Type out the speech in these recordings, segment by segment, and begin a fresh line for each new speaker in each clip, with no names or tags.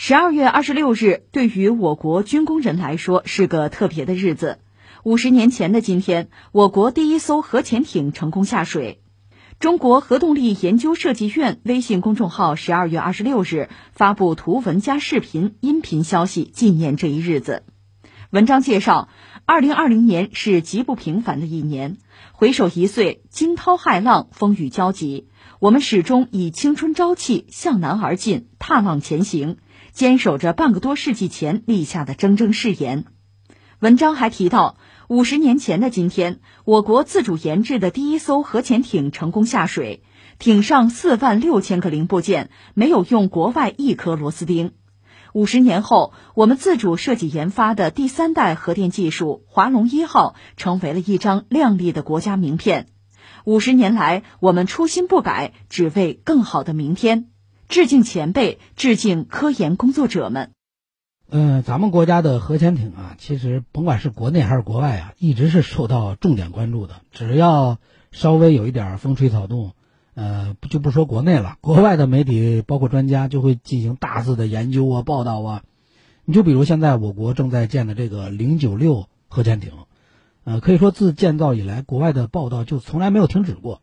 十二月二十六日，对于我国军工人来说是个特别的日子。五十年前的今天，我国第一艘核潜艇成功下水。中国核动力研究设计院微信公众号十二月二十六日发布图文加视频、音频消息，纪念这一日子。文章介绍，二零二零年是极不平凡的一年。回首一岁，惊涛骇浪，风雨交集，我们始终以青春朝气向南而进，踏浪前行。坚守着半个多世纪前立下的铮铮誓言。文章还提到，五十年前的今天，我国自主研制的第一艘核潜艇成功下水，艇上四万六千个零部件，没有用国外一颗螺丝钉。五十年后，我们自主设计研发的第三代核电技术“华龙一号”成为了一张亮丽的国家名片。五十年来，我们初心不改，只为更好的明天。致敬前辈，致敬科研工作者们。
嗯，咱们国家的核潜艇啊，其实甭管是国内还是国外啊，一直是受到重点关注的。只要稍微有一点风吹草动，呃，就不说国内了，国外的媒体包括专家就会进行大肆的研究啊、报道啊。你就比如现在我国正在建的这个零九六核潜艇，呃，可以说自建造以来，国外的报道就从来没有停止过。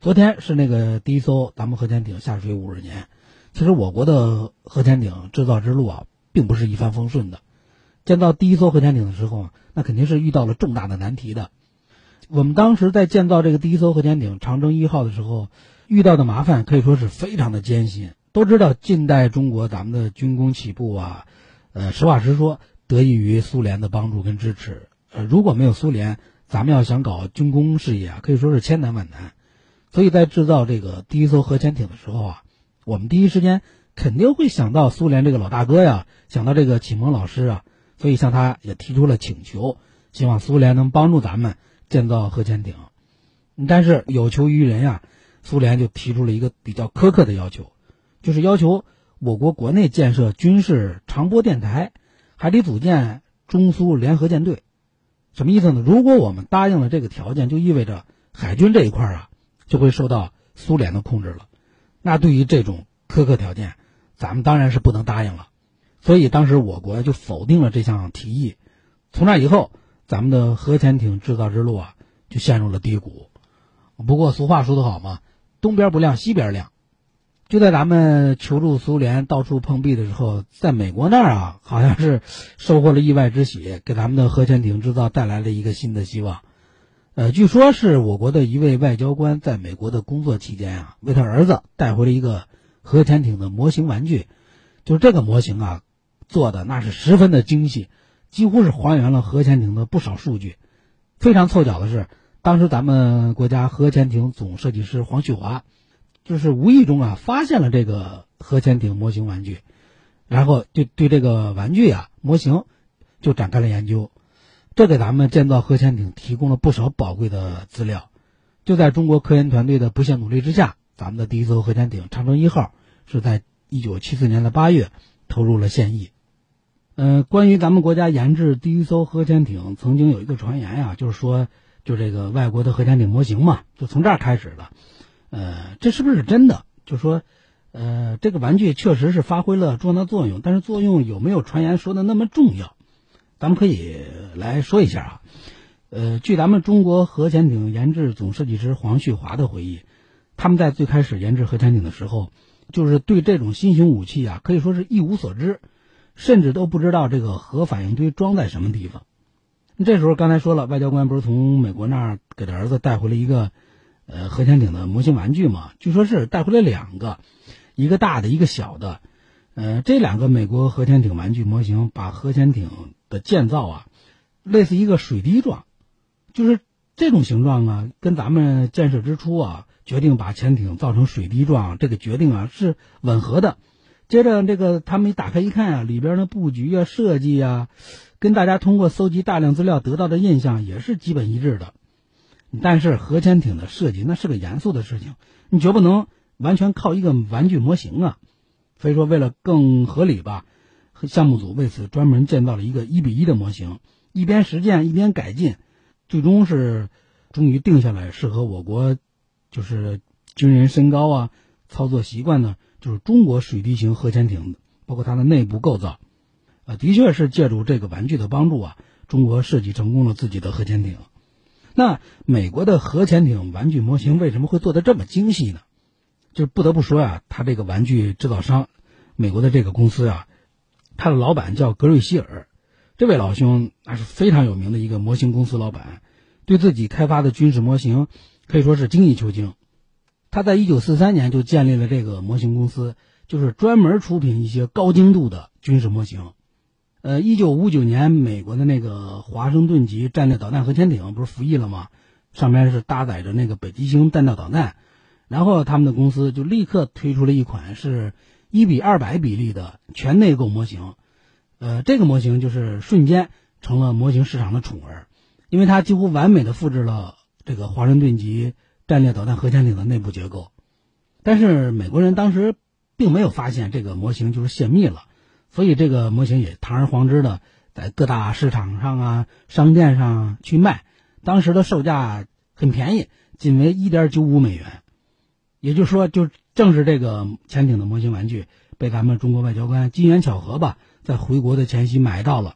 昨天是那个第一艘咱们核潜艇下水五十年。其实我国的核潜艇制造之路啊，并不是一帆风顺的。建造第一艘核潜艇的时候，那肯定是遇到了重大的难题的。我们当时在建造这个第一艘核潜艇长征一号的时候，遇到的麻烦可以说是非常的艰辛。都知道近代中国咱们的军工起步啊，呃，实话实说，得益于苏联的帮助跟支持。呃，如果没有苏联，咱们要想搞军工事业啊，可以说是千难万难。所以在制造这个第一艘核潜艇的时候啊。我们第一时间肯定会想到苏联这个老大哥呀，想到这个启蒙老师啊，所以向他也提出了请求，希望苏联能帮助咱们建造核潜艇。但是有求于人呀，苏联就提出了一个比较苛刻的要求，就是要求我国国内建设军事长波电台，还得组建中苏联合舰队。什么意思呢？如果我们答应了这个条件，就意味着海军这一块啊，就会受到苏联的控制了。那对于这种苛刻条件，咱们当然是不能答应了，所以当时我国就否定了这项提议。从那以后，咱们的核潜艇制造之路啊，就陷入了低谷。不过俗话说得好嘛，东边不亮西边亮。就在咱们求助苏联、到处碰壁的时候，在美国那儿啊，好像是收获了意外之喜，给咱们的核潜艇制造带来了一个新的希望。呃，据说是我国的一位外交官在美国的工作期间啊，为他儿子带回了一个核潜艇的模型玩具，就是这个模型啊，做的那是十分的精细，几乎是还原了核潜艇的不少数据。非常凑巧的是，当时咱们国家核潜艇总设计师黄旭华，就是无意中啊发现了这个核潜艇模型玩具，然后就对这个玩具啊模型就展开了研究。这给咱们建造核潜艇提供了不少宝贵的资料。就在中国科研团队的不懈努力之下，咱们的第一艘核潜艇长征一号是在一九七四年的八月投入了现役。嗯，关于咱们国家研制第一艘核潜艇，曾经有一个传言呀，就是说，就这个外国的核潜艇模型嘛，就从这儿开始的。呃，这是不是真的？就说，呃，这个玩具确实是发挥了重要的作用，但是作用有没有传言说的那么重要？咱们可以来说一下啊，呃，据咱们中国核潜艇研制总设计师黄旭华的回忆，他们在最开始研制核潜艇的时候，就是对这种新型武器啊，可以说是一无所知，甚至都不知道这个核反应堆装在什么地方。这时候刚才说了，外交官不是从美国那儿给他儿子带回了一个呃核潜艇的模型玩具嘛？据说是带回来两个，一个大的，一个小的。呃，这两个美国核潜艇玩具模型把核潜艇的建造啊，类似一个水滴状，就是这种形状啊，跟咱们建设之初啊，决定把潜艇造成水滴状这个决定啊是吻合的。接着这个他们一打开一看啊，里边的布局啊、设计啊，跟大家通过搜集大量资料得到的印象也是基本一致的。但是核潜艇的设计那是个严肃的事情，你绝不能完全靠一个玩具模型啊。所以说，为了更合理吧，项目组为此专门建造了一个一比一的模型，一边实践一边改进，最终是终于定下来适合我国就是军人身高啊、操作习惯呢，就是中国水滴型核潜艇包括它的内部构造，啊，的确是借助这个玩具的帮助啊，中国设计成功了自己的核潜艇。那美国的核潜艇玩具模型为什么会做得这么精细呢？就不得不说呀，他这个玩具制造商，美国的这个公司啊，他的老板叫格瑞希尔，这位老兄那是非常有名的一个模型公司老板，对自己开发的军事模型可以说是精益求精。他在一九四三年就建立了这个模型公司，就是专门出品一些高精度的军事模型。呃，一九五九年，美国的那个华盛顿级战略导弹核潜艇不是服役了吗？上面是搭载着那个北极星弹道导弹，然后他们的公司就立刻推出了一款是一比二百比例的全内购模型。呃，这个模型就是瞬间成了模型市场的宠儿，因为它几乎完美的复制了这个华盛顿级战略导弹核潜艇的内部结构。但是美国人当时并没有发现这个模型就是泄密了。所以这个模型也堂而皇之的在各大市场上啊、商店上去卖，当时的售价很便宜，仅为一点九五美元。也就是说，就正是这个潜艇的模型玩具被咱们中国外交官机缘巧合吧，在回国的前夕买到了，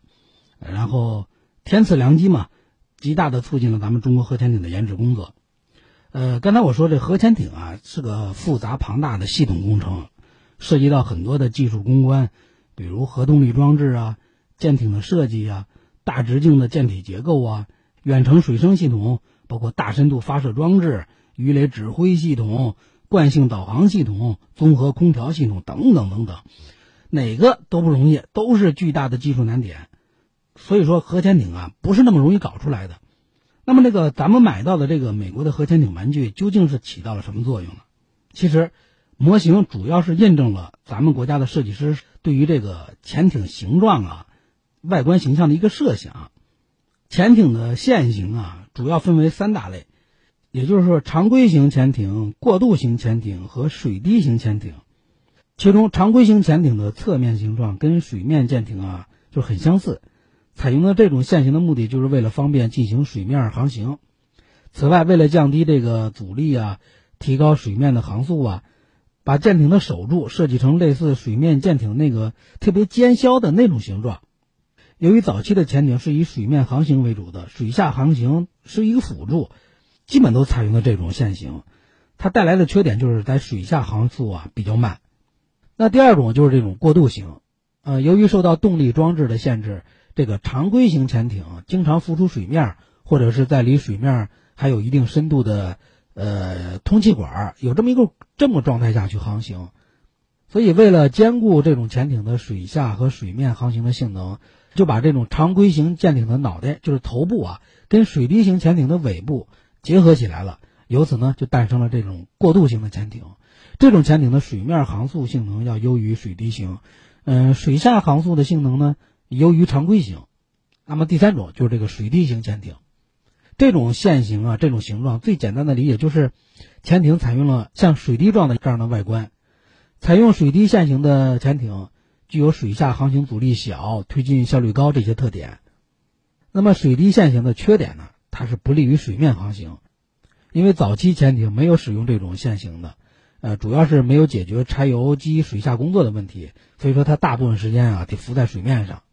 然后天赐良机嘛，极大的促进了咱们中国核潜艇的研制工作。呃，刚才我说这核潜艇啊是个复杂庞大的系统工程，涉及到很多的技术攻关。比如核动力装置啊，舰艇的设计啊，大直径的舰体结构啊，远程水声系统，包括大深度发射装置、鱼雷指挥系统、惯性导航系统、综合空调系统等等等等，哪个都不容易，都是巨大的技术难点。所以说，核潜艇啊，不是那么容易搞出来的。那么，这个咱们买到的这个美国的核潜艇玩具，究竟是起到了什么作用呢？其实。模型主要是印证了咱们国家的设计师对于这个潜艇形状啊、外观形象的一个设想。潜艇的线型啊，主要分为三大类，也就是说，常规型潜艇、过渡型潜艇和水滴型潜艇。其中，常规型潜艇的侧面形状跟水面舰艇啊就很相似，采用的这种线型的目的就是为了方便进行水面航行。此外，为了降低这个阻力啊，提高水面的航速啊。把舰艇的首柱设计成类似水面舰艇那个特别尖削的那种形状。由于早期的潜艇是以水面航行为主的，水下航行是一个辅助，基本都采用了这种线型。它带来的缺点就是在水下航速啊比较慢。那第二种就是这种过渡型，呃，由于受到动力装置的限制，这个常规型潜艇经常浮出水面，或者是在离水面还有一定深度的。呃，通气管有这么一个这么状态下去航行，所以为了兼顾这种潜艇的水下和水面航行的性能，就把这种常规型舰艇的脑袋，就是头部啊，跟水滴型潜艇的尾部结合起来了。由此呢，就诞生了这种过渡型的潜艇。这种潜艇的水面航速性能要优于水滴型，嗯，水下航速的性能呢优于常规型。那么第三种就是这个水滴型潜艇。这种线型啊，这种形状最简单的理解就是，潜艇采用了像水滴状的这样的外观。采用水滴线型的潜艇具有水下航行阻力小、推进效率高这些特点。那么水滴线型的缺点呢？它是不利于水面航行，因为早期潜艇没有使用这种线型的，呃，主要是没有解决柴油机水下工作的问题，所以说它大部分时间啊得浮在水面上。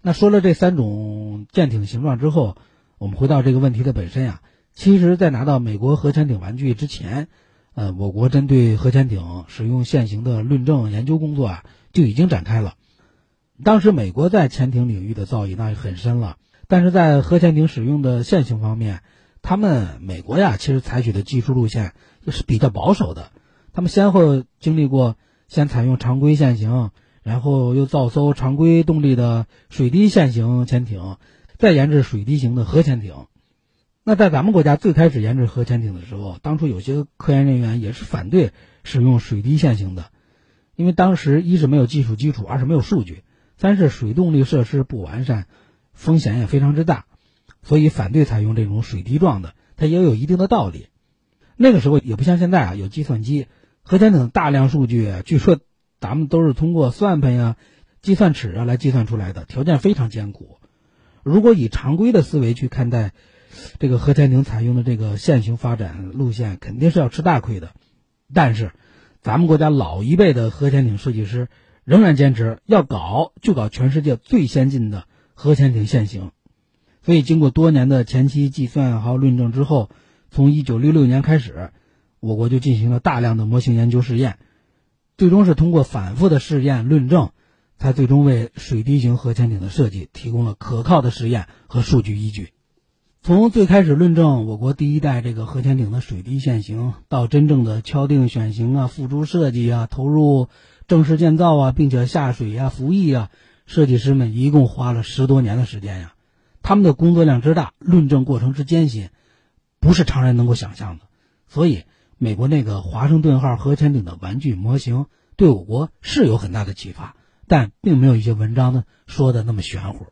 那说了这三种舰艇形状之后。我们回到这个问题的本身呀，其实，在拿到美国核潜艇玩具之前，呃，我国针对核潜艇使用现行的论证研究工作啊，就已经展开了。当时，美国在潜艇领域的造诣那很深了，但是在核潜艇使用的线型方面，他们美国呀，其实采取的技术路线也是比较保守的。他们先后经历过先采用常规线型，然后又造艘常规动力的水滴线型潜艇。再研制水滴型的核潜艇，那在咱们国家最开始研制核潜艇的时候，当初有些科研人员也是反对使用水滴线型的，因为当时一是没有技术基础，二是没有数据，三是水动力设施不完善，风险也非常之大，所以反对采用这种水滴状的，它也有一定的道理。那个时候也不像现在啊，有计算机，核潜艇大量数据，据说咱们都是通过算盘呀、计算尺啊来计算出来的，条件非常艰苦。如果以常规的思维去看待这个核潜艇采用的这个线型发展路线，肯定是要吃大亏的。但是，咱们国家老一辈的核潜艇设计师仍然坚持要搞就搞全世界最先进的核潜艇现型。所以，经过多年的前期计算和论证之后，从一九六六年开始，我国就进行了大量的模型研究试验，最终是通过反复的试验论证，才最终为水滴型核潜艇的设计提供了可靠的实验和数据依据。从最开始论证我国第一代这个核潜艇的水滴现型，到真正的敲定选型啊、付诸设计啊、投入正式建造啊，并且下水啊、服役啊，设计师们一共花了十多年的时间呀。他们的工作量之大，论证过程之艰辛，不是常人能够想象的。所以，美国那个华盛顿号核潜艇的玩具模型对我国是有很大的启发，但并没有一些文章呢说的那么玄乎。